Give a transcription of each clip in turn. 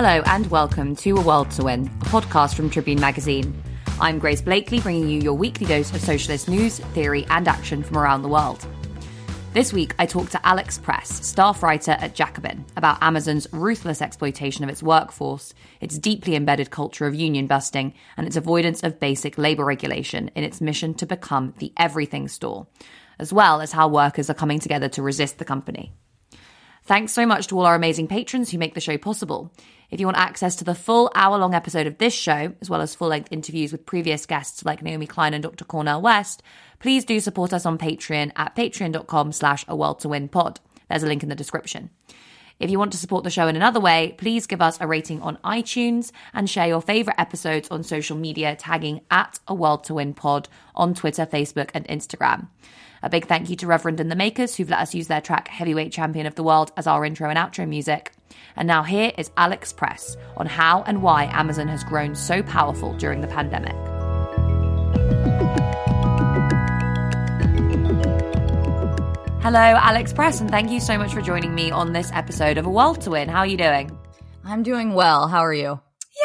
Hello and welcome to A World to Win, a podcast from Tribune Magazine. I'm Grace Blakeley, bringing you your weekly dose of socialist news, theory, and action from around the world. This week, I talked to Alex Press, staff writer at Jacobin, about Amazon's ruthless exploitation of its workforce, its deeply embedded culture of union busting, and its avoidance of basic labour regulation in its mission to become the everything store, as well as how workers are coming together to resist the company. Thanks so much to all our amazing patrons who make the show possible. If you want access to the full hour long episode of this show, as well as full length interviews with previous guests like Naomi Klein and Dr. Cornel West, please do support us on Patreon at patreon.com slash a world to win pod. There's a link in the description. If you want to support the show in another way, please give us a rating on iTunes and share your favorite episodes on social media, tagging at a world to win pod on Twitter, Facebook, and Instagram. A big thank you to Reverend and the Makers who've let us use their track Heavyweight Champion of the World as our intro and outro music. And now here is Alex Press on how and why Amazon has grown so powerful during the pandemic. Hello, Alex Press, and thank you so much for joining me on this episode of A World to Win. How are you doing? I'm doing well. How are you?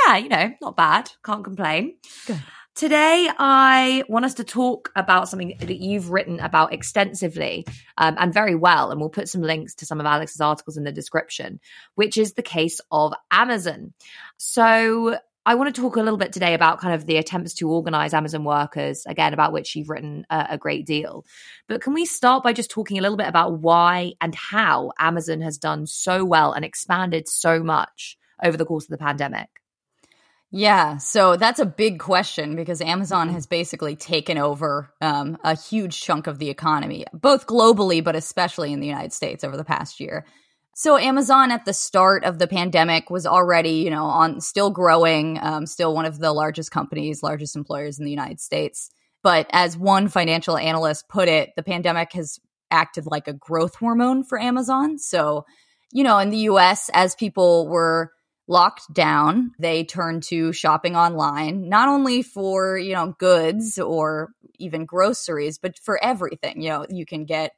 Yeah, you know, not bad. Can't complain. Good. Today, I want us to talk about something that you've written about extensively um, and very well. And we'll put some links to some of Alex's articles in the description, which is the case of Amazon. So, I want to talk a little bit today about kind of the attempts to organize Amazon workers, again, about which you've written a, a great deal. But can we start by just talking a little bit about why and how Amazon has done so well and expanded so much over the course of the pandemic? Yeah, so that's a big question because Amazon has basically taken over um, a huge chunk of the economy, both globally, but especially in the United States over the past year. So Amazon at the start of the pandemic was already, you know, on still growing, um, still one of the largest companies, largest employers in the United States. But as one financial analyst put it, the pandemic has acted like a growth hormone for Amazon. So, you know, in the US, as people were locked down, they turned to shopping online, not only for, you know, goods or even groceries, but for everything. You know, you can get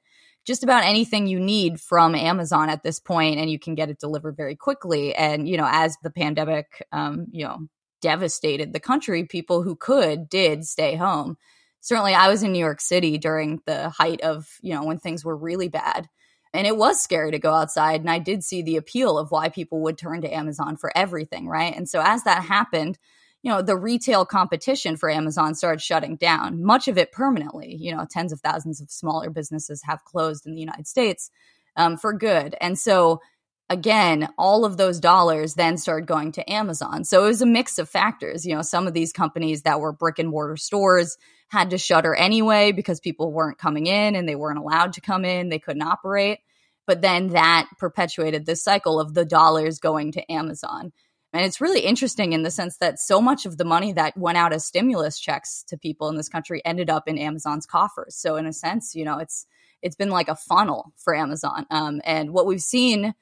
just about anything you need from Amazon at this point and you can get it delivered very quickly. And, you know, as the pandemic, um, you know, devastated the country, people who could did stay home. Certainly, I was in New York City during the height of, you know, when things were really bad and it was scary to go outside and i did see the appeal of why people would turn to amazon for everything right? And so as that happened you know the retail competition for amazon started shutting down much of it permanently. You know tens of thousands of smaller businesses have closed in the united states um, for good. And so again all of those dollars then started going to amazon so it was a mix of factors you know some of these companies that were brick and mortar stores had to shutter anyway because people weren't coming in and they weren't allowed to come in they couldn't operate but then that perpetuated this cycle of the dollars going to Amazon. And it's really interesting in the sense that so much of the money that went out as stimulus checks to people in this country ended up in Amazon's coffers. So in a sense, you know, it's it's been like a funnel for Amazon. Um, and what we've seen,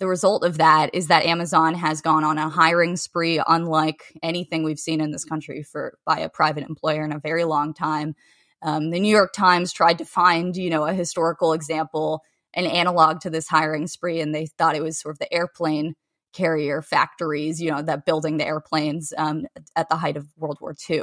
the result of that is that Amazon has gone on a hiring spree, unlike anything we've seen in this country for by a private employer in a very long time. Um, the New York Times tried to find, you know, a historical example an analog to this hiring spree, and they thought it was sort of the airplane carrier factories, you know, that building the airplanes um, at the height of World War II.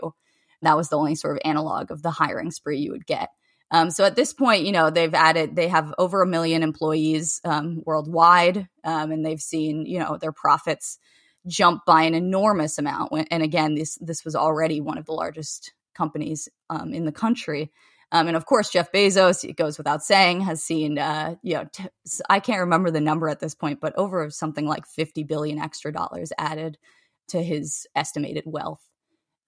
That was the only sort of analog of the hiring spree you would get. Um, so at this point, you know, they've added, they have over a million employees um, worldwide, um, and they've seen, you know, their profits jump by an enormous amount. And again, this this was already one of the largest companies um, in the country. Um, and of course, Jeff Bezos, it goes without saying, has seen, uh, you know, t- I can't remember the number at this point, but over something like 50 billion extra dollars added to his estimated wealth.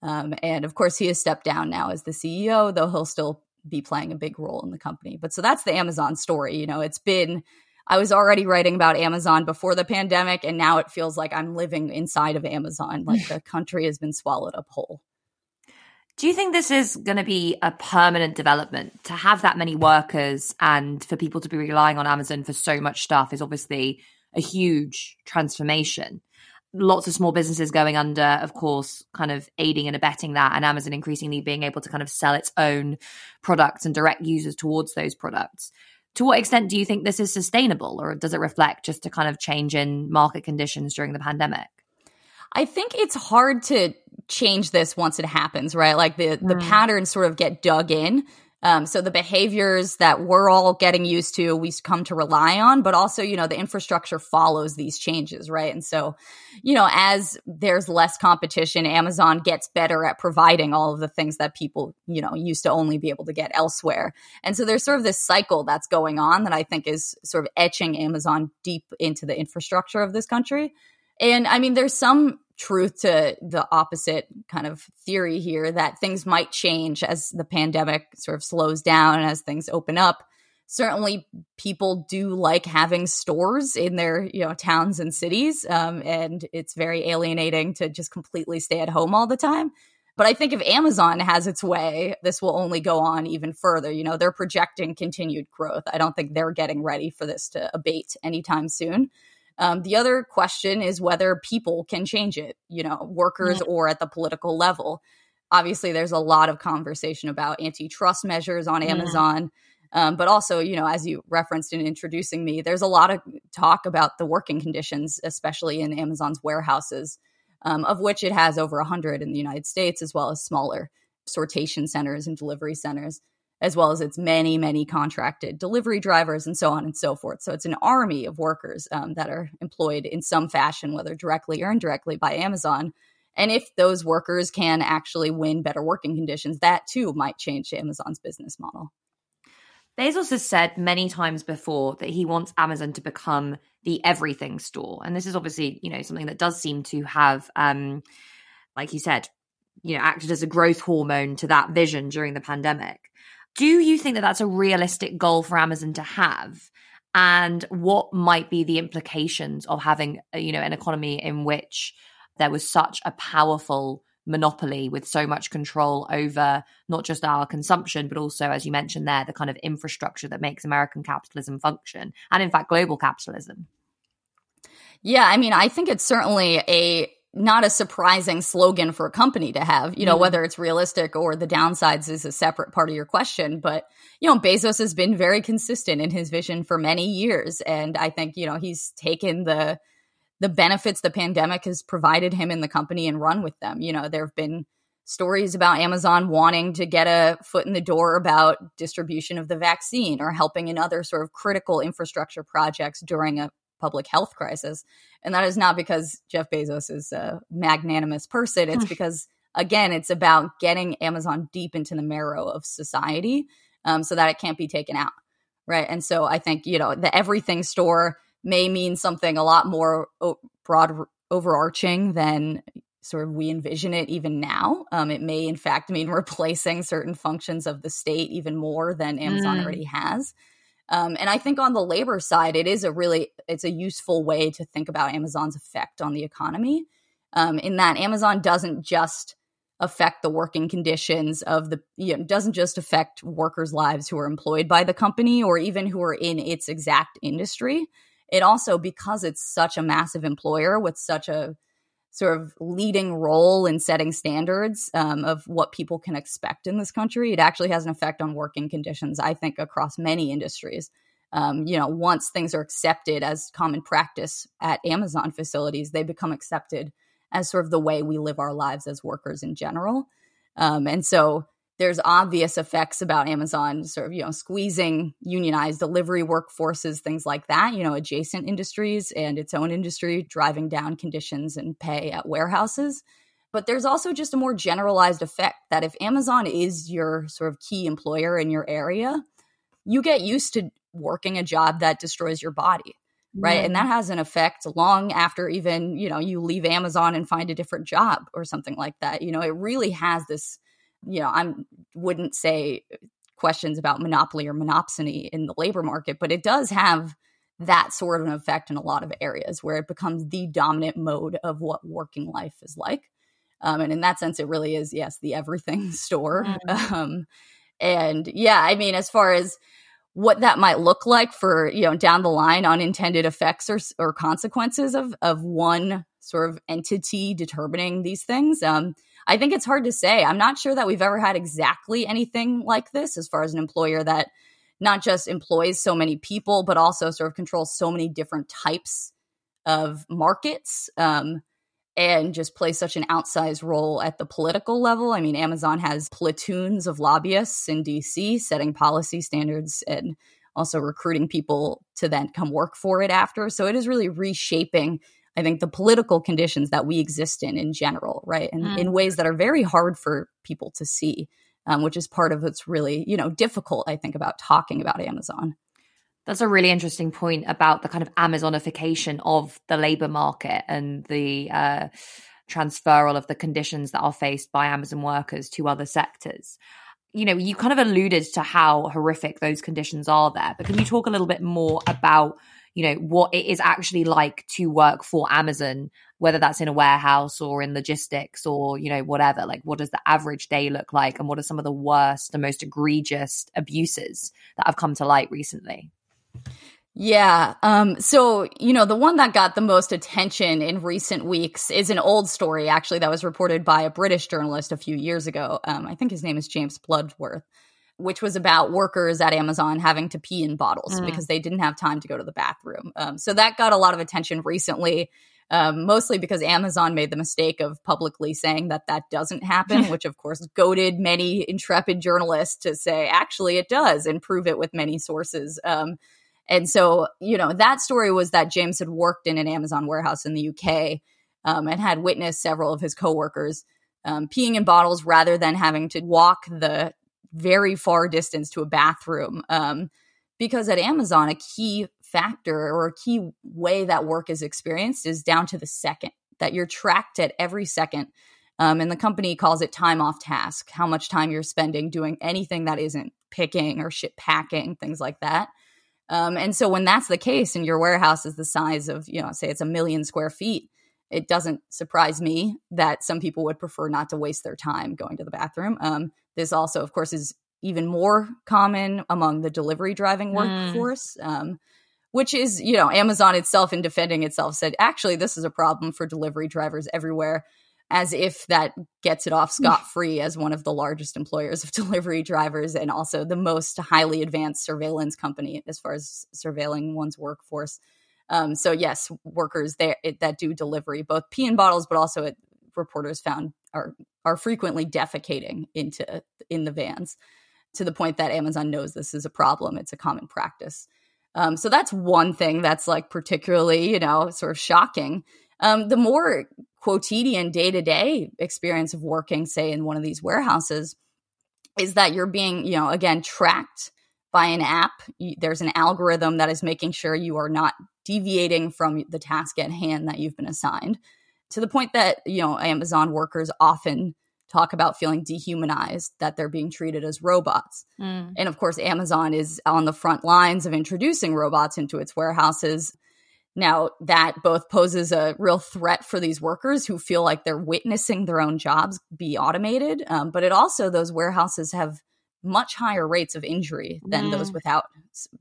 Um, and of course, he has stepped down now as the CEO, though he'll still be playing a big role in the company. But so that's the Amazon story. You know, it's been, I was already writing about Amazon before the pandemic, and now it feels like I'm living inside of Amazon. Like the country has been swallowed up whole. Do you think this is going to be a permanent development to have that many workers and for people to be relying on Amazon for so much stuff is obviously a huge transformation. Lots of small businesses going under, of course, kind of aiding and abetting that, and Amazon increasingly being able to kind of sell its own products and direct users towards those products. To what extent do you think this is sustainable, or does it reflect just a kind of change in market conditions during the pandemic? I think it's hard to change this once it happens, right? Like the the mm. patterns sort of get dug in. Um, so the behaviors that we're all getting used to, we come to rely on, but also, you know, the infrastructure follows these changes, right? And so, you know, as there's less competition, Amazon gets better at providing all of the things that people, you know, used to only be able to get elsewhere. And so there's sort of this cycle that's going on that I think is sort of etching Amazon deep into the infrastructure of this country. And I mean, there's some truth to the opposite kind of theory here that things might change as the pandemic sort of slows down and as things open up. Certainly, people do like having stores in their you know towns and cities, um, and it's very alienating to just completely stay at home all the time. But I think if Amazon has its way, this will only go on even further. You know, they're projecting continued growth. I don't think they're getting ready for this to abate anytime soon. Um, the other question is whether people can change it, you know, workers yeah. or at the political level. Obviously, there's a lot of conversation about antitrust measures on Amazon. Um, but also, you know, as you referenced in introducing me, there's a lot of talk about the working conditions, especially in Amazon's warehouses, um, of which it has over 100 in the United States, as well as smaller sortation centers and delivery centers as well as its many, many contracted delivery drivers and so on and so forth. So it's an army of workers um, that are employed in some fashion, whether directly or indirectly by Amazon. And if those workers can actually win better working conditions, that too might change Amazon's business model. Bezos has said many times before that he wants Amazon to become the everything store. And this is obviously, you know, something that does seem to have, um, like you said, you know, acted as a growth hormone to that vision during the pandemic. Do you think that that's a realistic goal for Amazon to have? And what might be the implications of having, uh, you know, an economy in which there was such a powerful monopoly with so much control over not just our consumption, but also, as you mentioned there, the kind of infrastructure that makes American capitalism function and, in fact, global capitalism? Yeah, I mean, I think it's certainly a not a surprising slogan for a company to have. You know, mm-hmm. whether it's realistic or the downsides is a separate part of your question. But, you know, Bezos has been very consistent in his vision for many years. And I think, you know, he's taken the the benefits the pandemic has provided him in the company and run with them. You know, there have been stories about Amazon wanting to get a foot in the door about distribution of the vaccine or helping in other sort of critical infrastructure projects during a public health crisis. And that is not because Jeff Bezos is a magnanimous person. It's because, again, it's about getting Amazon deep into the marrow of society um, so that it can't be taken out. Right. And so I think, you know, the everything store may mean something a lot more broad, overarching than sort of we envision it even now. Um, it may, in fact, mean replacing certain functions of the state even more than Amazon mm. already has. Um, and I think on the labor side, it is a really it's a useful way to think about Amazon's effect on the economy. Um, in that Amazon doesn't just affect the working conditions of the you know doesn't just affect workers' lives who are employed by the company or even who are in its exact industry. It also because it's such a massive employer with such a sort of leading role in setting standards um, of what people can expect in this country. It actually has an effect on working conditions, I think, across many industries. Um, you know, once things are accepted as common practice at Amazon facilities, they become accepted as sort of the way we live our lives as workers in general. Um, and so there's obvious effects about Amazon sort of, you know, squeezing unionized delivery workforces, things like that, you know, adjacent industries and its own industry, driving down conditions and pay at warehouses. But there's also just a more generalized effect that if Amazon is your sort of key employer in your area, you get used to working a job that destroys your body right? And that has an effect long after even you know you leave amazon and find a different job or something like that. You know it really has this you know, I wouldn't say questions about monopoly or monopsony in the labor market, but it does have that sort of an effect in a lot of areas where it becomes the dominant mode of what working life is like. Um, and in that sense, it really is, yes, the everything store. Mm-hmm. Um, and yeah, I mean, as far as what that might look like for you know down the line unintended effects or, or consequences of of one sort of entity determining these things um, I think it's hard to say. I'm not sure that we've ever had exactly anything like this as far as an employer that not just employs so many people, but also sort of controls so many different types of markets. Um, and just play such an outsized role at the political level. I mean, Amazon has platoons of lobbyists in DC setting policy standards and also recruiting people to then come work for it after. So it is really reshaping, I think, the political conditions that we exist in in general, right? And mm. in ways that are very hard for people to see, um, which is part of what's really, you know, difficult, I think, about talking about Amazon. That's a really interesting point about the kind of Amazonification of the labor market and the uh, transferal of the conditions that are faced by Amazon workers to other sectors you know, you kind of alluded to how horrific those conditions are there, but can you talk a little bit more about, you know, what it is actually like to work for Amazon, whether that's in a warehouse or in logistics or, you know, whatever? Like, what does the average day look like? And what are some of the worst, the most egregious abuses that have come to light recently? Yeah. Um, so, you know, the one that got the most attention in recent weeks is an old story, actually, that was reported by a British journalist a few years ago. Um, I think his name is James Bloodworth, which was about workers at Amazon having to pee in bottles mm. because they didn't have time to go to the bathroom. Um, so that got a lot of attention recently. Um, mostly because Amazon made the mistake of publicly saying that that doesn't happen, which of course goaded many intrepid journalists to say, actually, it does, and prove it with many sources. Um, and so, you know, that story was that James had worked in an Amazon warehouse in the UK um, and had witnessed several of his coworkers um, peeing in bottles rather than having to walk the very far distance to a bathroom. Um, because at Amazon, a key factor or a key way that work is experienced is down to the second, that you're tracked at every second. Um, and the company calls it time off task, how much time you're spending doing anything that isn't picking or ship packing, things like that. Um, and so when that's the case and your warehouse is the size of, you know, say it's a million square feet, it doesn't surprise me that some people would prefer not to waste their time going to the bathroom. Um, this also, of course, is even more common among the delivery driving mm. workforce, mm. um, which is, you know, Amazon itself in defending itself said, actually, this is a problem for delivery drivers everywhere as if that gets it off scot free as one of the largest employers of delivery drivers and also the most highly advanced surveillance company as far as surveilling one's workforce. Um, so yes, workers there that do delivery, both pee in bottles, but also it, reporters found are are frequently defecating into in the vans to the point that Amazon knows this is a problem. It's a common practice. Um, so that's one thing that's like particularly, you know, sort of shocking. Um, the more quotidian day to day experience of working, say, in one of these warehouses, is that you're being, you know, again, tracked by an app. There's an algorithm that is making sure you are not deviating from the task at hand that you've been assigned to the point that, you know, Amazon workers often talk about feeling dehumanized, that they're being treated as robots. Mm. And of course, Amazon is on the front lines of introducing robots into its warehouses. Now, that both poses a real threat for these workers who feel like they're witnessing their own jobs be automated, um, but it also, those warehouses have much higher rates of injury than mm. those without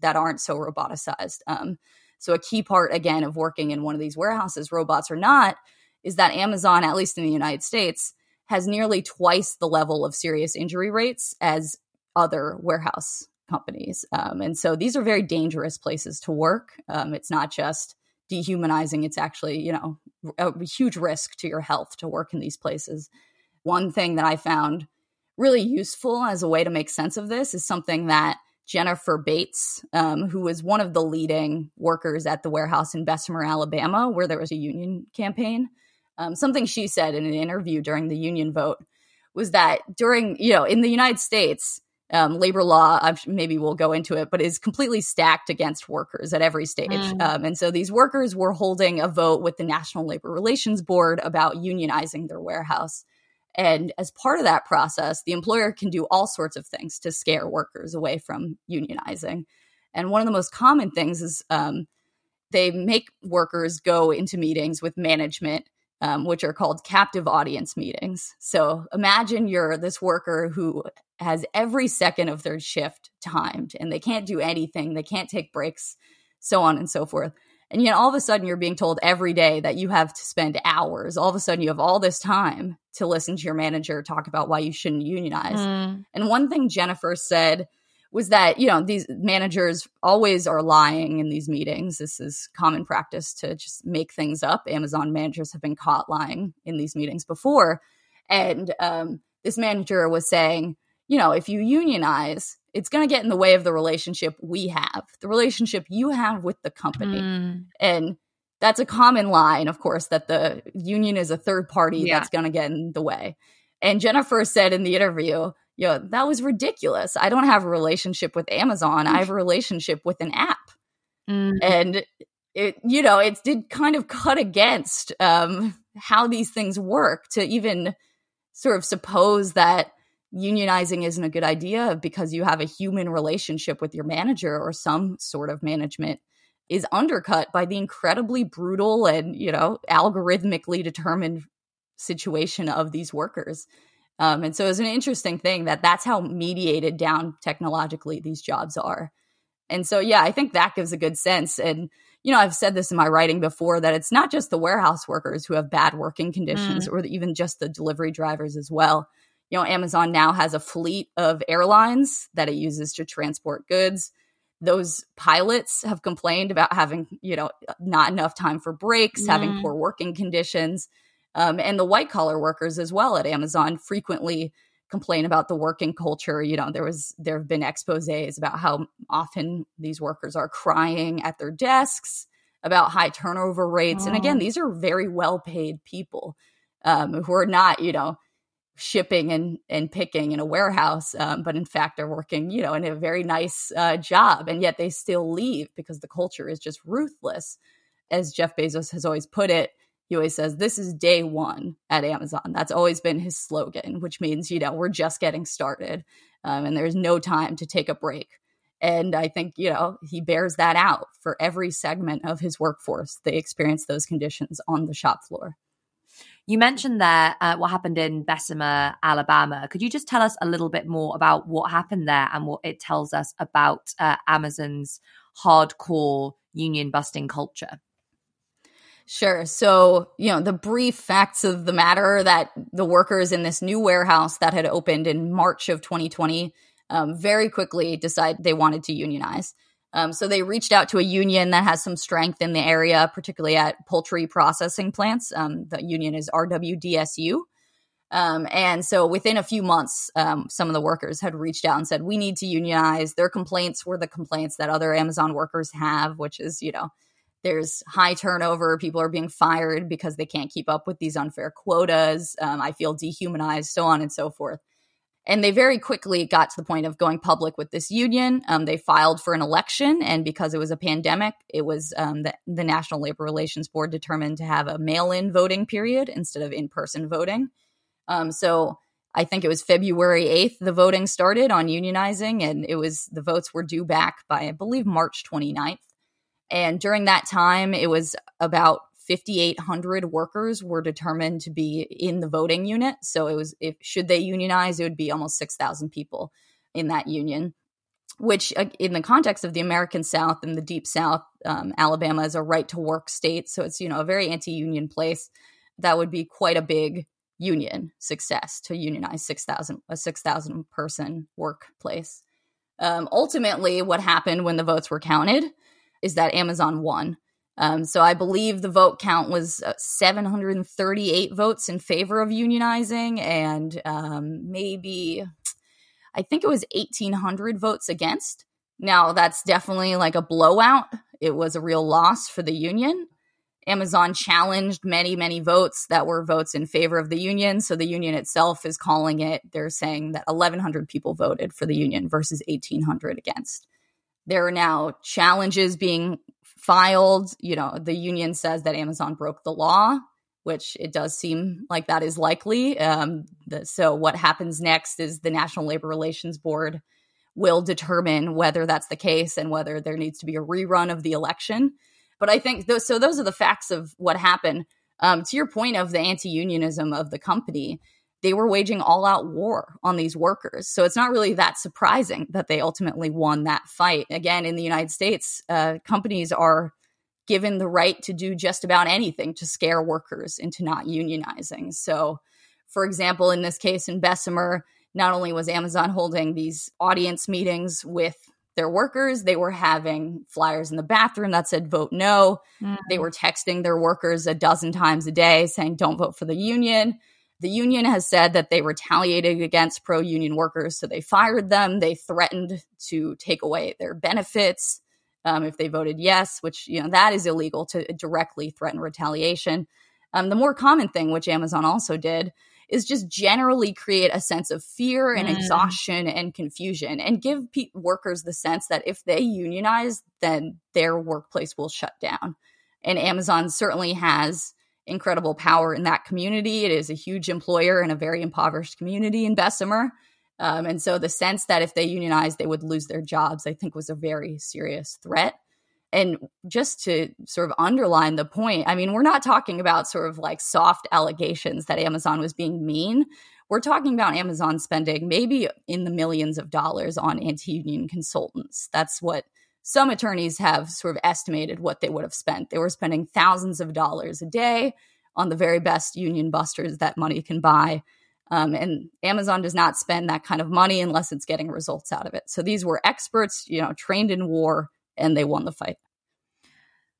that aren't so roboticized. Um, so, a key part, again, of working in one of these warehouses, robots or not, is that Amazon, at least in the United States, has nearly twice the level of serious injury rates as other warehouse companies. Um, and so these are very dangerous places to work. Um, it's not just dehumanizing. It's actually, you know, a huge risk to your health to work in these places. One thing that I found really useful as a way to make sense of this is something that Jennifer Bates, um, who was one of the leading workers at the warehouse in Bessemer, Alabama, where there was a union campaign, um, something she said in an interview during the union vote was that during, you know, in the United States, um, labor law, maybe we'll go into it, but is completely stacked against workers at every stage. Mm. Um, and so these workers were holding a vote with the National Labor Relations Board about unionizing their warehouse. And as part of that process, the employer can do all sorts of things to scare workers away from unionizing. And one of the most common things is um, they make workers go into meetings with management um, which are called captive audience meetings. So imagine you're this worker who has every second of their shift timed and they can't do anything, they can't take breaks, so on and so forth. And yet all of a sudden you're being told every day that you have to spend hours. All of a sudden you have all this time to listen to your manager talk about why you shouldn't unionize. Mm. And one thing Jennifer said was that you know these managers always are lying in these meetings this is common practice to just make things up amazon managers have been caught lying in these meetings before and um, this manager was saying you know if you unionize it's going to get in the way of the relationship we have the relationship you have with the company mm. and that's a common line of course that the union is a third party yeah. that's going to get in the way and jennifer said in the interview you know, that was ridiculous. I don't have a relationship with Amazon. I have a relationship with an app. Mm. And it, you know, it did kind of cut against um, how these things work to even sort of suppose that unionizing isn't a good idea because you have a human relationship with your manager or some sort of management is undercut by the incredibly brutal and, you know, algorithmically determined situation of these workers. Um, and so it's an interesting thing that that's how mediated down technologically these jobs are. And so, yeah, I think that gives a good sense. And, you know, I've said this in my writing before that it's not just the warehouse workers who have bad working conditions mm. or even just the delivery drivers as well. You know, Amazon now has a fleet of airlines that it uses to transport goods. Those pilots have complained about having, you know, not enough time for breaks, mm. having poor working conditions. Um, and the white collar workers as well at Amazon frequently complain about the working culture. You know, there was there have been exposés about how often these workers are crying at their desks, about high turnover rates. Oh. And again, these are very well paid people um, who are not, you know, shipping and, and picking in a warehouse, um, but in fact are working, you know, in a very nice uh, job. And yet they still leave because the culture is just ruthless. As Jeff Bezos has always put it, he always says this is day one at amazon that's always been his slogan which means you know we're just getting started um, and there's no time to take a break and i think you know he bears that out for every segment of his workforce they experience those conditions on the shop floor you mentioned there uh, what happened in Bessemer, Alabama. Could you just tell us a little bit more about what happened there and what it tells us about uh, Amazon's hardcore union busting culture? Sure. So, you know, the brief facts of the matter that the workers in this new warehouse that had opened in March of 2020 um, very quickly decided they wanted to unionize. Um, so they reached out to a union that has some strength in the area, particularly at poultry processing plants. Um, the union is RWDSU. Um, and so within a few months, um, some of the workers had reached out and said, we need to unionize. Their complaints were the complaints that other Amazon workers have, which is, you know, there's high turnover. People are being fired because they can't keep up with these unfair quotas. Um, I feel dehumanized, so on and so forth. And they very quickly got to the point of going public with this union. Um, they filed for an election, and because it was a pandemic, it was um, the, the National Labor Relations Board determined to have a mail in voting period instead of in person voting. Um, so I think it was February 8th, the voting started on unionizing, and it was the votes were due back by, I believe, March 29th. And during that time, it was about 5,800 workers were determined to be in the voting unit. So it was, if should they unionize, it would be almost 6,000 people in that union. Which, uh, in the context of the American South and the Deep South, um, Alabama is a right to work state, so it's you know a very anti-union place. That would be quite a big union success to unionize six thousand a six thousand person workplace. Um, ultimately, what happened when the votes were counted is that Amazon won. Um, so I believe the vote count was uh, 738 votes in favor of unionizing, and um, maybe I think it was 1,800 votes against. Now that's definitely like a blowout. It was a real loss for the union. Amazon challenged many, many votes that were votes in favor of the union. So the union itself is calling it, they're saying that 1,100 people voted for the union versus 1,800 against. There are now challenges being filed. You know, the union says that Amazon broke the law, which it does seem like that is likely. Um, the, so, what happens next is the National Labor Relations Board will determine whether that's the case and whether there needs to be a rerun of the election. But I think those, so. Those are the facts of what happened. Um, to your point of the anti-unionism of the company, they were waging all out war on these workers. So it's not really that surprising that they ultimately won that fight. Again, in the United States, uh, companies are given the right to do just about anything to scare workers into not unionizing. So, for example, in this case in Bessemer, not only was Amazon holding these audience meetings with their workers, they were having flyers in the bathroom that said vote no. Mm. They were texting their workers a dozen times a day saying don't vote for the union. The union has said that they retaliated against pro union workers, so they fired them. They threatened to take away their benefits um, if they voted yes, which, you know, that is illegal to directly threaten retaliation. Um, the more common thing, which Amazon also did, is just generally create a sense of fear and mm. exhaustion and confusion and give pe- workers the sense that if they unionize, then their workplace will shut down. And Amazon certainly has incredible power in that community. It is a huge employer in a very impoverished community in Bessemer. Um, and so the sense that if they unionized, they would lose their jobs, I think was a very serious threat. And just to sort of underline the point, I mean, we're not talking about sort of like soft allegations that Amazon was being mean. We're talking about Amazon spending maybe in the millions of dollars on anti union consultants. That's what some attorneys have sort of estimated what they would have spent. They were spending thousands of dollars a day on the very best union busters that money can buy. Um, and Amazon does not spend that kind of money unless it's getting results out of it. So these were experts, you know, trained in war, and they won the fight.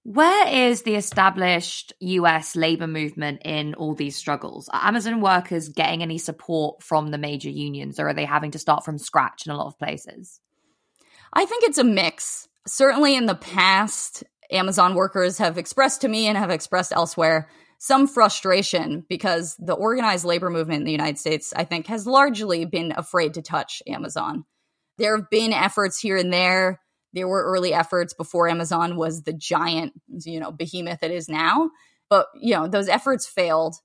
Where is the established US labor movement in all these struggles? Are Amazon workers getting any support from the major unions, or are they having to start from scratch in a lot of places? I think it's a mix. Certainly in the past, Amazon workers have expressed to me and have expressed elsewhere some frustration because the organized labor movement in the United States, I think, has largely been afraid to touch Amazon. There have been efforts here and there. There were early efforts before Amazon was the giant, you know, behemoth it is now. But, you know, those efforts failed.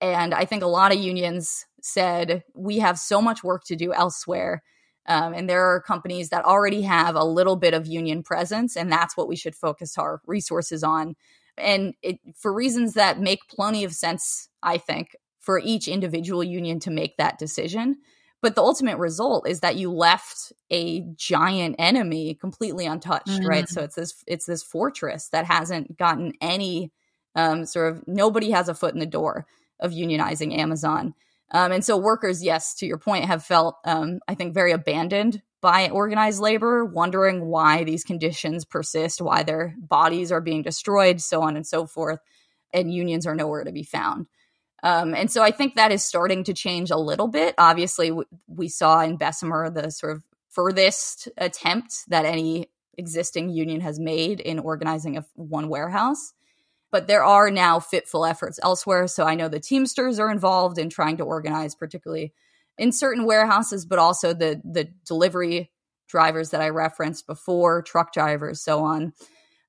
And I think a lot of unions said, we have so much work to do elsewhere. Um, and there are companies that already have a little bit of union presence, and that's what we should focus our resources on and it, for reasons that make plenty of sense, I think, for each individual union to make that decision. But the ultimate result is that you left a giant enemy completely untouched, mm-hmm. right? So it's this it's this fortress that hasn't gotten any um, sort of nobody has a foot in the door of unionizing Amazon. Um, and so workers, yes, to your point, have felt, um, I think, very abandoned by organized labor, wondering why these conditions persist, why their bodies are being destroyed, so on and so forth, and unions are nowhere to be found. Um, and so I think that is starting to change a little bit. Obviously, w- we saw in Bessemer the sort of furthest attempt that any existing union has made in organizing a one warehouse. But there are now fitful efforts elsewhere. So I know the Teamsters are involved in trying to organize, particularly in certain warehouses, but also the the delivery drivers that I referenced before, truck drivers, so on.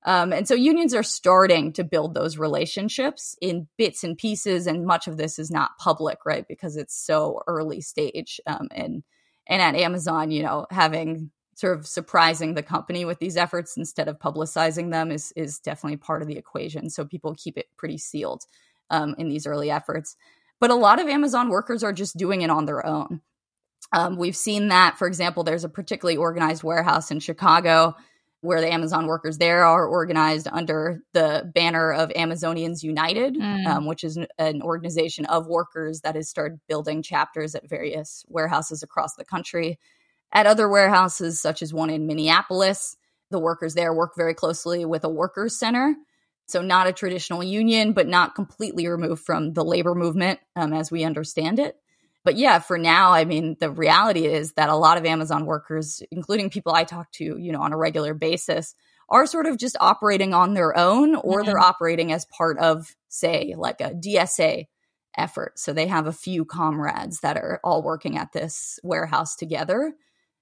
Um, and so unions are starting to build those relationships in bits and pieces, and much of this is not public, right? Because it's so early stage. Um, and and at Amazon, you know, having sort of surprising the company with these efforts instead of publicizing them is is definitely part of the equation. So people keep it pretty sealed um, in these early efforts. But a lot of Amazon workers are just doing it on their own. Um, we've seen that, for example, there's a particularly organized warehouse in Chicago where the Amazon workers there are organized under the banner of Amazonians United, mm. um, which is an organization of workers that has started building chapters at various warehouses across the country. At other warehouses, such as one in Minneapolis, the workers there work very closely with a workers' center so, not a traditional union, but not completely removed from the labor movement um, as we understand it. But yeah, for now, I mean, the reality is that a lot of Amazon workers, including people I talk to, you know, on a regular basis, are sort of just operating on their own or mm-hmm. they're operating as part of, say, like a DSA effort. So they have a few comrades that are all working at this warehouse together.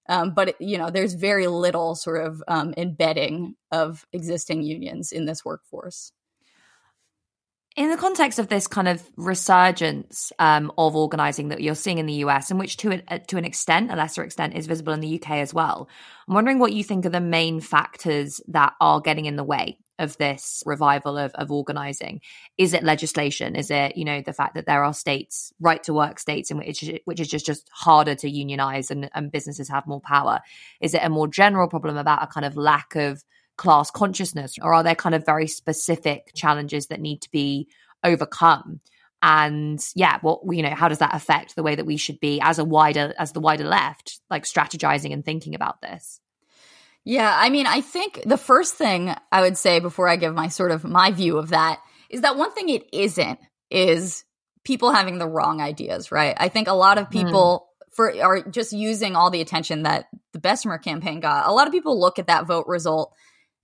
Um, but you know, there's very little sort of um, embedding of existing unions in this workforce. In the context of this kind of resurgence um, of organizing that you're seeing in the US, and which to an, uh, to an extent, a lesser extent, is visible in the UK as well, I'm wondering what you think are the main factors that are getting in the way of this revival of, of organizing? Is it legislation? Is it, you know, the fact that there are states, right to work states in which, which is just, just harder to unionize and, and businesses have more power? Is it a more general problem about a kind of lack of class consciousness? Or are there kind of very specific challenges that need to be overcome? and yeah what you know how does that affect the way that we should be as a wider as the wider left like strategizing and thinking about this yeah i mean i think the first thing i would say before i give my sort of my view of that is that one thing it isn't is people having the wrong ideas right i think a lot of hmm. people mm. for are just using all the attention that the bessemer campaign got a lot of people look at that vote result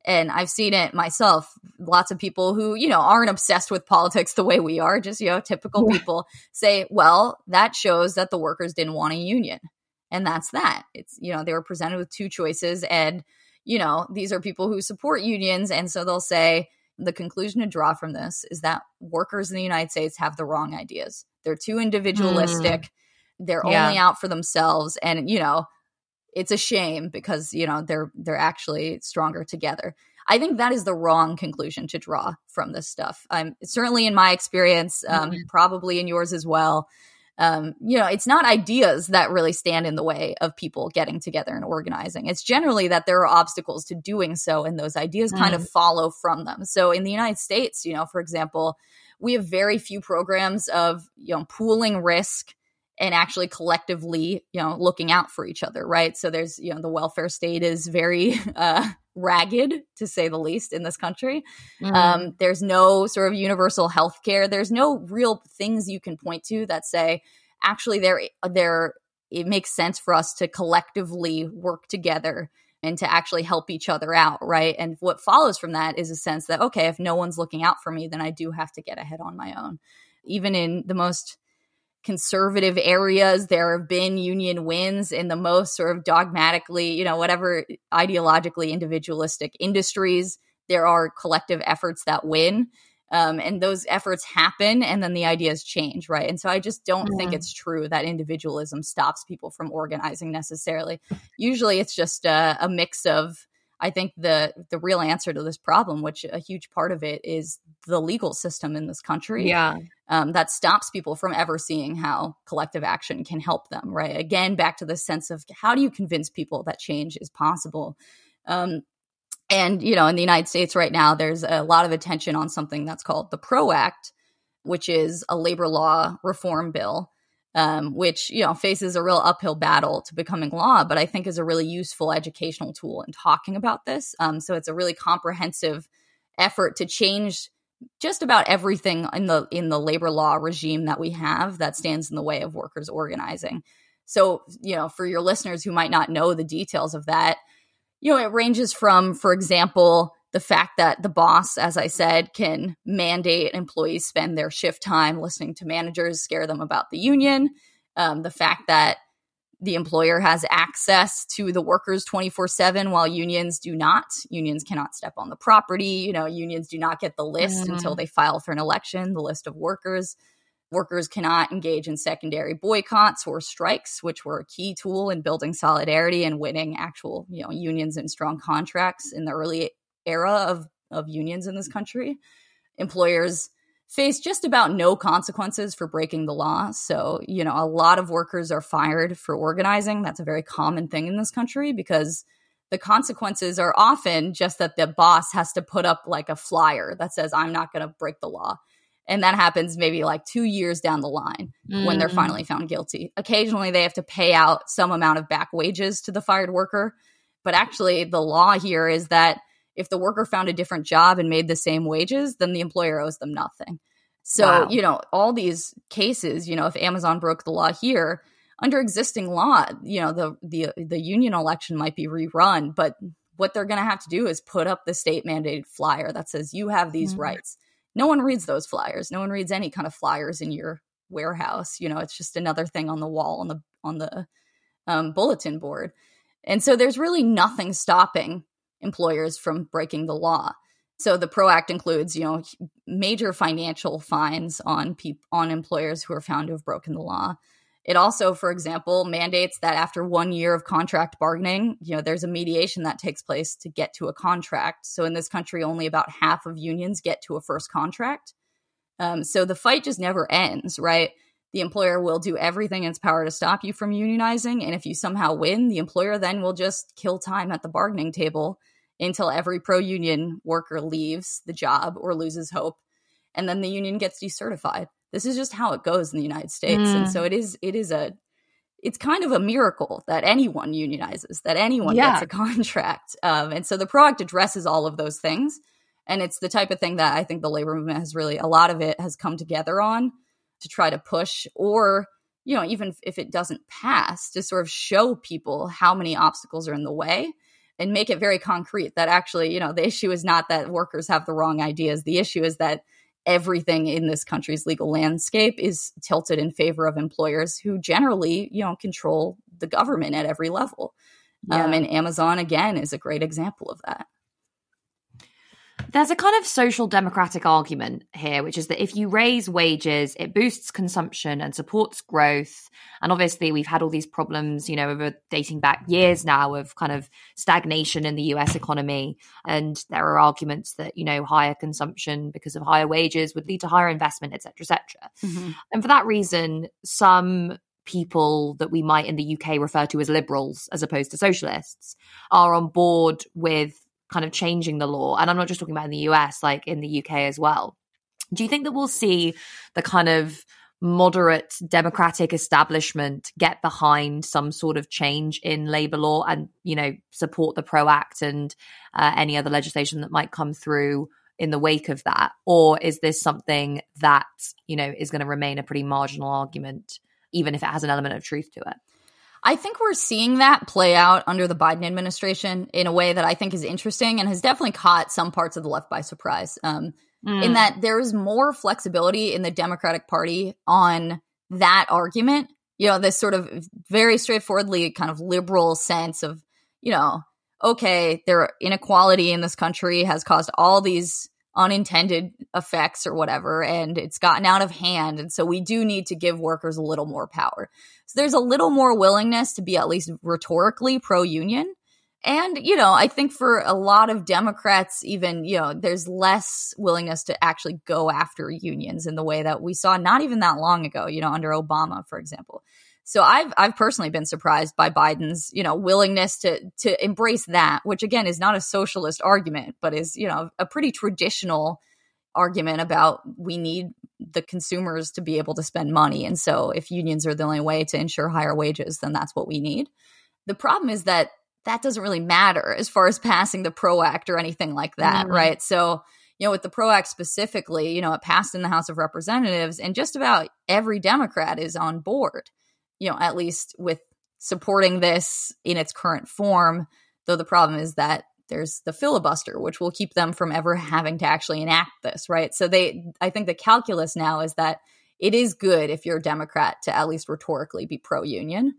and I've seen it myself. Lots of people who, you know, aren't obsessed with politics the way we are, just, you know, typical yeah. people say, well, that shows that the workers didn't want a union. And that's that. It's, you know, they were presented with two choices. And, you know, these are people who support unions. And so they'll say, the conclusion to draw from this is that workers in the United States have the wrong ideas. They're too individualistic. Mm. They're yeah. only out for themselves. And, you know, it's a shame because you know they're they're actually stronger together i think that is the wrong conclusion to draw from this stuff um, certainly in my experience um, mm-hmm. probably in yours as well um, you know it's not ideas that really stand in the way of people getting together and organizing it's generally that there are obstacles to doing so and those ideas mm. kind of mm. follow from them so in the united states you know for example we have very few programs of you know pooling risk and actually collectively, you know, looking out for each other, right? So there's, you know, the welfare state is very uh, ragged, to say the least, in this country. Mm-hmm. Um, there's no sort of universal health care. There's no real things you can point to that say, actually, there, there, it makes sense for us to collectively work together and to actually help each other out, right? And what follows from that is a sense that, okay, if no one's looking out for me, then I do have to get ahead on my own. Even in the most conservative areas. There have been union wins in the most sort of dogmatically you know whatever ideologically individualistic industries. There are collective efforts that win um, and those efforts happen and then the ideas change right? And so i just don't think it's true that individualism stops people from organizing necessarily. Usually it's just a, a mix of I think the the real answer to this problem, which a huge part of it is the legal system in this country, yeah, um, that stops people from ever seeing how collective action can help them. Right? Again, back to the sense of how do you convince people that change is possible. Um, and you know, in the United States right now, there's a lot of attention on something that's called the PRO Act, which is a labor law reform bill um, which you know faces a real uphill battle to becoming law, but I think is a really useful educational tool in talking about this. Um, so it's a really comprehensive effort to change just about everything in the in the labor law regime that we have that stands in the way of workers organizing. So you know, for your listeners who might not know the details of that, you know, it ranges from, for example, the fact that the boss, as I said, can mandate employees spend their shift time listening to managers scare them about the union. Um, the fact that the employer has access to the workers 24 7 while unions do not. Unions cannot step on the property. You know, unions do not get the list mm. until they file for an election, the list of workers. Workers cannot engage in secondary boycotts or strikes, which were a key tool in building solidarity and winning actual, you know, unions and strong contracts in the early era of of unions in this country, employers face just about no consequences for breaking the law. So, you know, a lot of workers are fired for organizing. That's a very common thing in this country because the consequences are often just that the boss has to put up like a flyer that says, I'm not going to break the law. And that happens maybe like two years down the line mm. when they're mm. finally found guilty. Occasionally, they have to pay out some amount of back wages to the fired worker. But actually, the law here is that if the worker found a different job and made the same wages, then the employer owes them nothing. So, wow. you know, all these cases, you know, if Amazon broke the law here, under existing law, you know, the the the union election might be rerun, but what they're going to have to do is put up the state mandated flyer that says you have these mm-hmm. rights. No one reads those flyers. No one reads any kind of flyers in your warehouse. You know, it's just another thing on the wall on the on the um, bulletin board. And so there's really nothing stopping employers from breaking the law. So the PRO Act includes, you know, major financial fines on pe- on employers who are found to have broken the law. It also, for example, mandates that after one year of contract bargaining, you know, there's a mediation that takes place to get to a contract. So in this country, only about half of unions get to a first contract. Um, so the fight just never ends, right? The employer will do everything in its power to stop you from unionizing. And if you somehow win, the employer then will just kill time at the bargaining table until every pro union worker leaves the job or loses hope. And then the union gets decertified. this is just how it goes in the United States. Mm. And so it is it is a it's kind of a miracle that anyone unionizes, that anyone yeah. gets a contract. Um, and so the Pro Act addresses all of those things. And it's the type of thing that I think the labor movement has really, a lot of it has come together on to try to push, or, you know, even if it doesn't pass, to sort of show people how many obstacles are in the way and make it very concrete that actually, you know, the issue is not that workers have the wrong ideas. The issue is that everything in this country's legal landscape is tilted in favor of employers who generally, you know, control the government at every level. Um, yeah. Um, and Amazon, again, is a great example of that. There's a kind of social democratic argument here, which is that if you raise wages, it boosts consumption and supports growth. And obviously, we've had all these problems, you know, over dating back years now of kind of stagnation in the US economy. And there are arguments that, you know, higher consumption because of higher wages would lead to higher investment, et cetera, et cetera. Mm-hmm. And for that reason, some people that we might in the UK refer to as liberals as opposed to socialists are on board with kind of changing the law. And I'm not just talking about in the US, like in the UK as well. Do you think that we'll see the kind of moderate democratic establishment get behind some sort of change in labor law and, you know, support the PRO Act and uh, any other legislation that might come through in the wake of that? Or is this something that, you know, is going to remain a pretty marginal argument, even if it has an element of truth to it? I think we're seeing that play out under the Biden administration in a way that I think is interesting and has definitely caught some parts of the left by surprise. Um, mm. In that there is more flexibility in the Democratic Party on that argument. You know, this sort of very straightforwardly kind of liberal sense of, you know, okay, there inequality in this country has caused all these unintended effects or whatever and it's gotten out of hand and so we do need to give workers a little more power. So there's a little more willingness to be at least rhetorically pro union and you know i think for a lot of democrats even you know there's less willingness to actually go after unions in the way that we saw not even that long ago you know under obama for example so I've I've personally been surprised by Biden's, you know, willingness to to embrace that, which again is not a socialist argument, but is, you know, a pretty traditional argument about we need the consumers to be able to spend money. And so if unions are the only way to ensure higher wages, then that's what we need. The problem is that that doesn't really matter as far as passing the PRO Act or anything like that, mm-hmm. right? So, you know, with the PRO Act specifically, you know, it passed in the House of Representatives and just about every Democrat is on board you know, at least with supporting this in its current form. Though the problem is that there's the filibuster, which will keep them from ever having to actually enact this, right? So they, I think the calculus now is that it is good if you're a Democrat to at least rhetorically be pro union.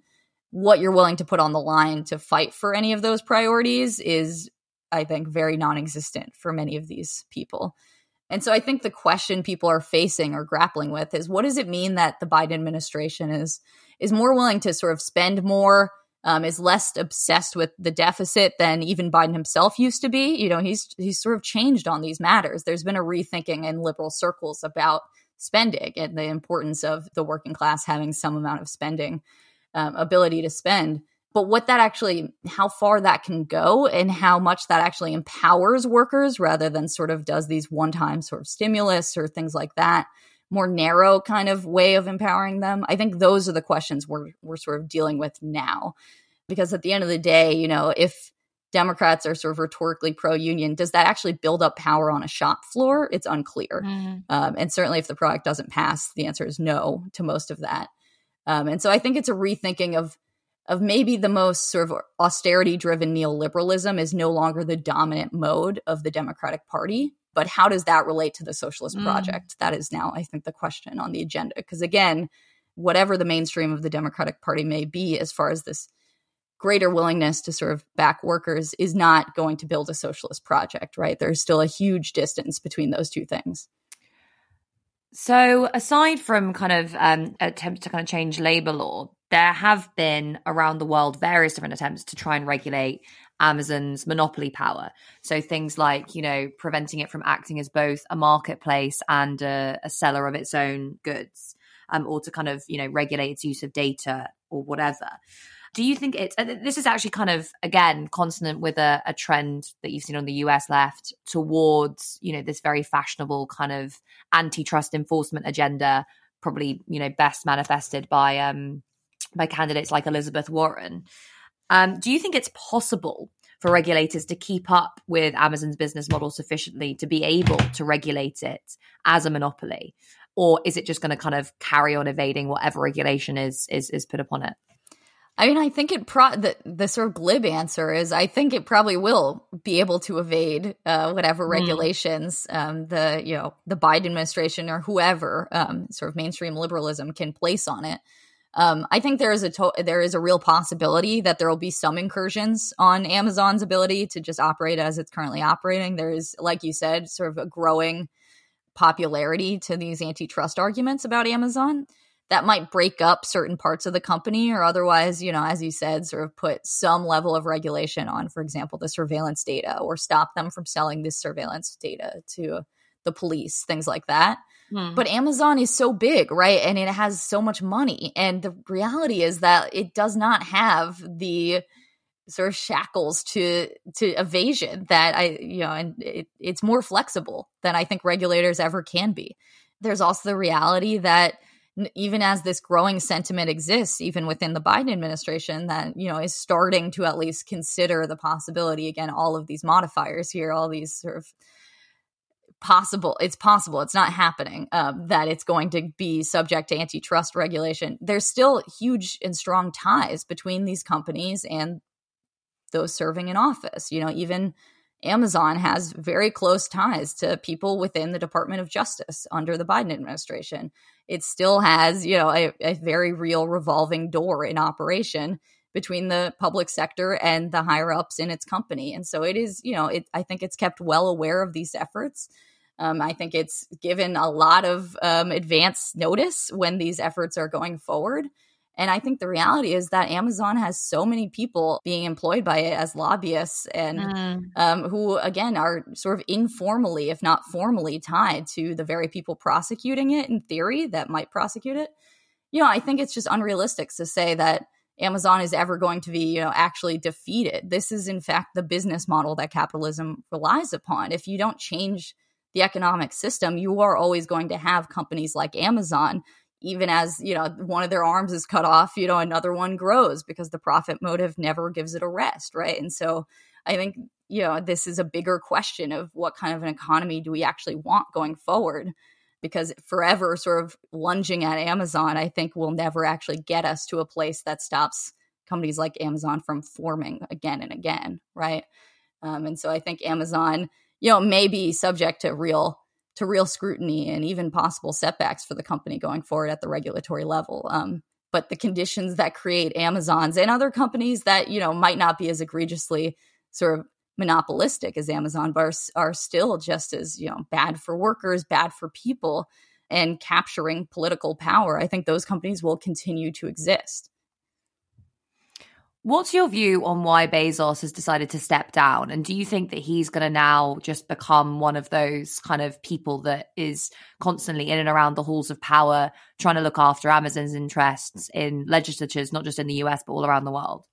What you're willing to put on the line to fight for any of those priorities is, I think, very non existent for many of these people. And so I think the question people are facing or grappling with is what does it mean that the Biden administration is is more willing to sort of spend more, um, is less obsessed with the deficit than even Biden himself used to be. You know, he's he's sort of changed on these matters. There's been a rethinking in liberal circles about spending and the importance of the working class having some amount of spending um, ability to spend but what that actually how far that can go and how much that actually empowers workers rather than sort of does these one-time sort of stimulus or things like that more narrow kind of way of empowering them? I think those are the questions we're we're sort of dealing with now. Because at the end of the day you know if democrats are sort of rhetorically pro-union does that actually build up power on a shop floor? It's unclear. Mm. um, and certainly if the PRO Act doesn't pass the answer is no to most of that. Um, and so i think it's a rethinking of of maybe the most sort of austerity driven neoliberalism is no longer the dominant mode of the Democratic Party. But how does that relate to the socialist mm. project? That is now, I think, the question on the agenda. Because again, whatever the mainstream of the Democratic Party may be, as far as this greater willingness to sort of back workers, is not going to build a socialist project, right? There's still a huge distance between those two things. So, aside from kind of um, attempts to kind of change labor law, there have been around the world various different attempts to try and regulate Amazon's monopoly power. So things like, you know, preventing it from acting as both a marketplace and a, a seller of its own goods, um, or to kind of, you know, regulate its use of data or whatever. Do you think it's, this is actually kind of, again, consonant with a, a trend that you've seen on the US left towards, you know, this very fashionable kind of antitrust enforcement agenda probably you know best manifested by um by candidates like Elizabeth Warren. Um, do you think it's possible for regulators to keep up with Amazon's business model sufficiently to be able to regulate it as a monopoly? Or is it just going to kind of carry on evading whatever regulation is is is put upon it? I mean, I think it pro the, the sort of glib answer is I think it probably will be able to evade uh, whatever mm. regulations um, the you know the Biden administration or whoever um, sort of mainstream liberalism can place on it. Um, I think there is a to- there is a real possibility that there will be some incursions on Amazon's ability to just operate as it's currently operating. There is, like you said, sort of a growing popularity to these antitrust arguments about Amazon that might break up certain parts of the company or otherwise, you know, as you said, sort of put some level of regulation on, for example, the surveillance data or stop them from selling this surveillance data to the police, things like that. Hmm. But Amazon is so big, right? And it has so much money. And the reality is that it does not have the sort of shackles to to evasion that I you know and it, it's more flexible than I think regulators ever can be. There's also the reality that even as this growing sentiment exists even within the Biden administration that you know is starting to at least consider the possibility again all of these modifiers here all these sort of possible it's possible it's not happening um, that it's going to be subject to antitrust regulation. There's still huge and strong ties between these companies and those serving in office. You know even amazon has very close ties to people within the department of justice under the biden administration. It still has you know a, a very real revolving door in operation between the public sector and the higher ups in its company. And so it is you know it, i think it's kept well aware of these efforts um, I think it's given a lot of um, advance notice when these efforts are going forward. And I think the reality is that Amazon has so many people being employed by it as lobbyists and mm. um, who, again, are sort of informally, if not formally, tied to the very people prosecuting it in theory that might prosecute it. You know, I think it's just unrealistic to say that Amazon is ever going to be, you know, actually defeated. This is, in fact, the business model that capitalism relies upon. If you don't change the economic system, you are always going to have companies like Amazon even as you know one of their arms is cut off you know another one grows because the profit motive never gives it a rest right? And so i think you know this is a bigger question of what kind of an economy do we actually want going forward? Because forever sort of lunging at amazon i think will never actually get us to a place that stops companies like amazon from forming again and again right? Um, and so i think amazon you know, may be subject to real to real scrutiny and even possible setbacks for the company going forward at the regulatory level. Um, but the conditions that create Amazon's and other companies that you know might not be as egregiously sort of monopolistic as Amazon, but are, are still just as you know bad for workers, bad for people, and capturing political power. I think those companies will continue to exist. What's your view on why Bezos has decided to step down? And do you think that he's going to now just become one of those kind of people that is constantly in and around the halls of power, trying to look after Amazon's interests in legislatures, not just in the US, but all around the world?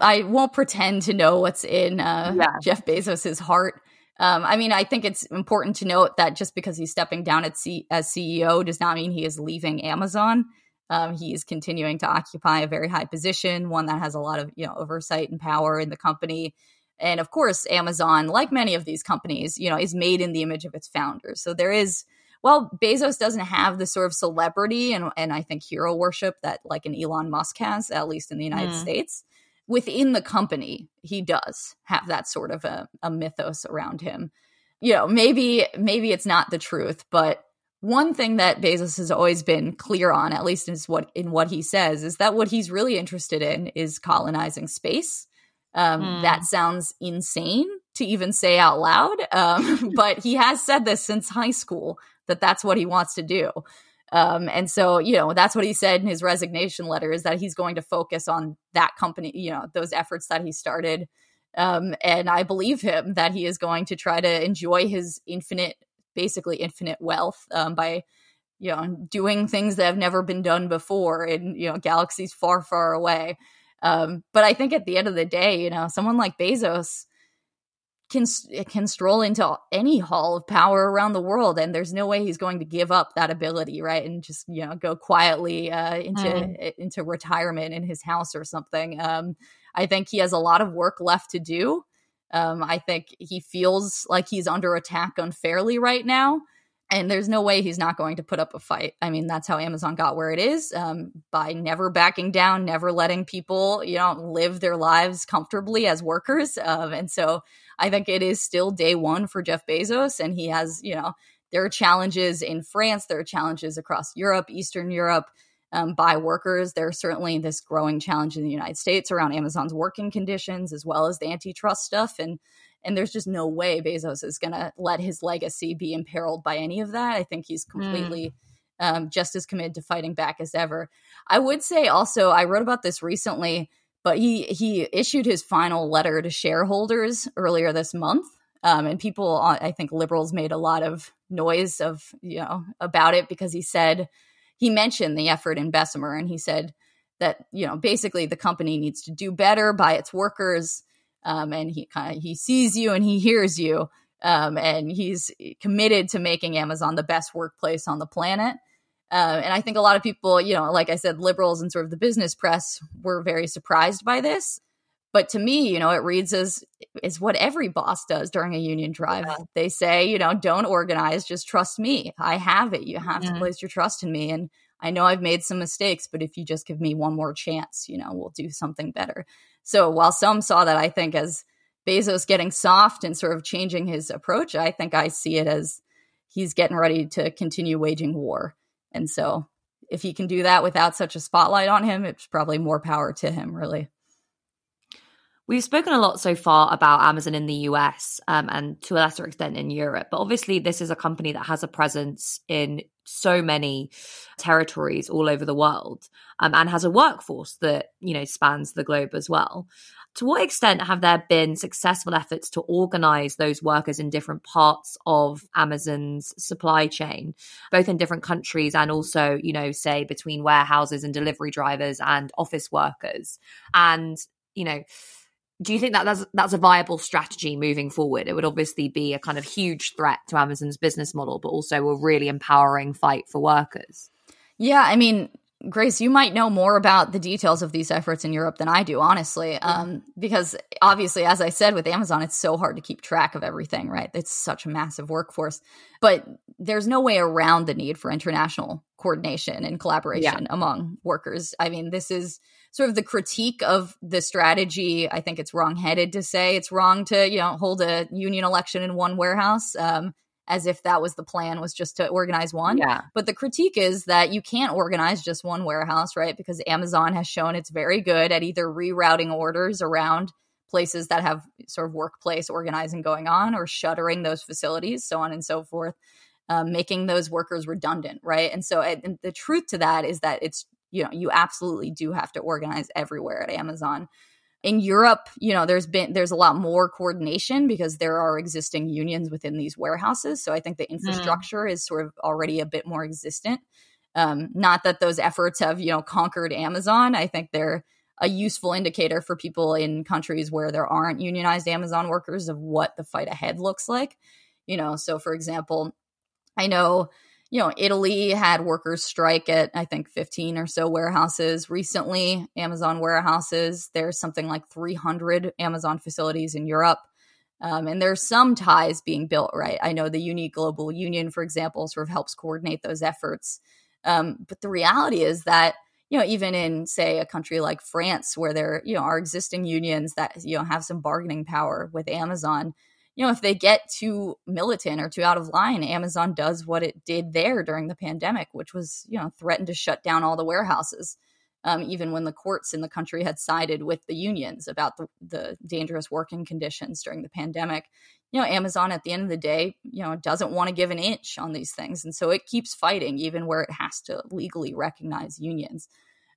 I won't pretend to know what's in uh, yeah. Jeff Bezos's heart. Um, I mean, I think it's important to note that just because he's stepping down C- as CEO does not mean he is leaving Amazon. Um, he's continuing to occupy a very high position, one that has a lot of you know oversight and power in the company. And of course, Amazon, like many of these companies, you know, is made in the image of its founders. So there is, well, Bezos doesn't have the sort of celebrity and and I think hero worship that like an Elon Musk has, at least in the United mm. States. Within the company, he does have that sort of a, a mythos around him. You know, maybe maybe it's not the truth, but one thing that Bezos has always been clear on, at least in what in what he says, is that what he's really interested in is colonizing space. Um, mm. That sounds insane to even say out loud, um, but he has said this since high school that that's what he wants to do. Um, and so, you know, that's what he said in his resignation letter is that he's going to focus on that company, you know, those efforts that he started. Um, and I believe him that he is going to try to enjoy his infinite basically infinite wealth um, by you know doing things that have never been done before in you know galaxies far far away um, but i think at the end of the day you know someone like bezos can can stroll into any hall of power around the world and there's no way he's going to give up that ability right and just you know go quietly uh, into mm. into retirement in his house or something um, i think he has a lot of work left to do um, i think he feels like he's under attack unfairly right now and there's no way he's not going to put up a fight. I mean, that's how Amazon got where it is um, by never backing down, never letting people, you know, live their lives comfortably as workers. Um, and so I think it is still day one for Jeff Bezos, and he has, you know, there are challenges in France, there are challenges across Europe, Eastern Europe. Um, by workers. There's certainly this growing challenge in the United States around Amazon's working conditions, as well as the antitrust stuff. And and there's just no way Bezos is going to let his legacy be imperiled by any of that. I think he's hmm. completely mm. um, just as committed to fighting back as ever. I would say also, I wrote about this recently, but he he issued his final letter to shareholders earlier this month. Um, and people, I think liberals made a lot of noise of you know about it because he said he mentioned the effort in Bessemer and he said that you know basically the company needs to do better by its workers um, and he kind of he sees you and he hears you um, and he's committed to making amazon the best workplace on the planet. Uh, and i think a lot of people you know like i said liberals and sort of the business press were very surprised by this but to me you know it reads as is what every boss does during a union drive yeah. they say you know don't organize just trust me i have it you have to mm-hmm. place your trust in me and i know i've made some mistakes but if you just give me one more chance you know we'll do something better so while some saw that, I think, as Bezos getting soft and sort of changing his approach, I think I see it as he's getting ready to continue waging war. And so if he can do that without such a spotlight on him, it's probably more power to him, really. We've spoken a lot so far about Amazon in the US um, and to a lesser extent in Europe, but obviously, this is a company that has a presence in so many territories all over the world um, and has a workforce that you know spans the globe as well. To what extent have there been successful efforts to organize those workers in different parts of Amazon's supply chain, both in different countries and also, you know, say between warehouses and delivery drivers and office workers? And, you know, do you think that that's that's a viable strategy moving forward? It would obviously be a kind of huge threat to Amazon's business model, but also a really empowering fight for workers. Yeah, I mean, Grace, you might know more about the details of these efforts in Europe than I do, honestly, um, because obviously, as I said with Amazon, it's so hard to keep track of everything, right? It's such a massive workforce, but there's no way around the need for international coordination and collaboration yeah. among workers. I mean, this is sort of the critique of the strategy. I think it's wrongheaded to say it's wrong to you know hold a union election in one warehouse. Um, as if that was the plan was just to organize one. Yeah. But the critique is that you can't organize just one warehouse, right? Because Amazon has shown it's very good at either rerouting orders around places that have sort of workplace organizing going on or shuttering those facilities, so on and so forth, um, making those workers redundant, right? And so and the truth to that is that it's you know you absolutely do have to organize everywhere at Amazon. In Europe, you know, there's been there's a lot more coordination because there are existing unions within these warehouses. So I think the mm. infrastructure mm. is sort of already a bit more existent. Um, not that those efforts have you know conquered Amazon. I think they're a useful indicator for people in countries where there aren't unionized Amazon workers of what the fight ahead looks like. You know, so for example, I know you know, Italy had workers strike at, I think, 15 or so warehouses recently, Amazon warehouses. There's something like 300 Amazon facilities in Europe. Um, and there's some ties being built, right? I know the UNI Global Union, for example, sort of helps coordinate those efforts. Um, but the reality is that, you know, even in, say, a country like France, where there, you know, are existing unions that, you know, have some bargaining power with Amazon, you know, if they get too militant or too out of line, Amazon does what it did there during the pandemic, which was, you know, threatened to shut down all the warehouses. Um, even when the courts in the country had sided with the unions about the, the dangerous working conditions during the pandemic. You know, Amazon at the end of the day, you know, doesn't want to give an inch on these things. And so it keeps fighting, even where it has to legally recognize unions.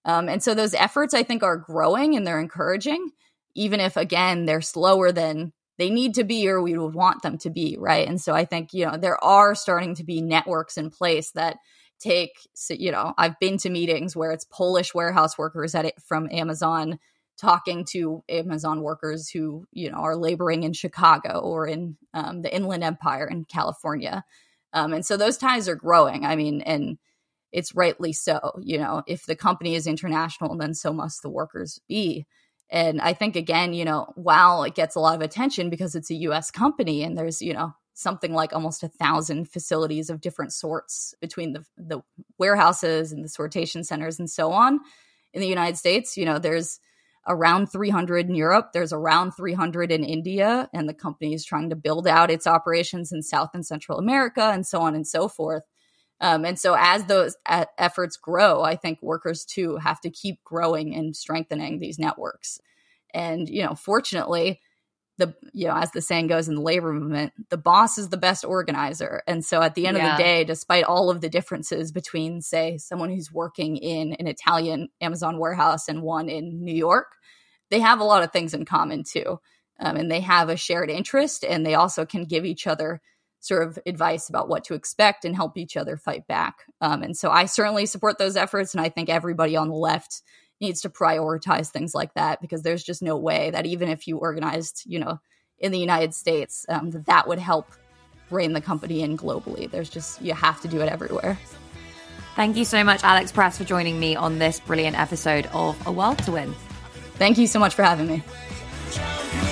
Um, and so those efforts, I think, are growing and they're encouraging, even if, again, they're slower than they need to be or we would want them to be right and so i think you know there are starting to be networks in place that take you know i've been to meetings where it's polish warehouse workers at it from amazon talking to Amazon workers who, you know, are laboring in Chicago or in um, the Inland Empire in California. Um, and so those ties are growing. I mean, and it's rightly so. You know, if the company is international, then so must the workers be. And I think, again, you know, while it gets a lot of attention because it's a US company and there's, you know, something like almost a thousand facilities of different sorts between the, the warehouses and the sortation centers and so on in the United States, you know, there's around 300 in Europe. There's around 300 in India, and the company is trying to build out its operations in South and Central America and so on and so forth. Um, and so, as those a- efforts grow, I think workers too have to keep growing and strengthening these networks. And, you know, fortunately, the you know as the saying goes in the labor movement the boss is the best organizer and so at the end yeah. of the day despite all of the differences between say someone who's working in an italian amazon warehouse and one in new york they have a lot of things in common too um, and they have a shared interest and they also can give each other sort of advice about what to expect and help each other fight back um, and so i certainly support those efforts and i think everybody on the left needs to prioritize things like that because there's just no way that even if you organized, you know, in the United States, um, that that would help rein the company in globally. There's just, you have to do it everywhere. Thank you so much, Alex Press, for joining me on this brilliant episode of A World to Win. Thank you so much for having me.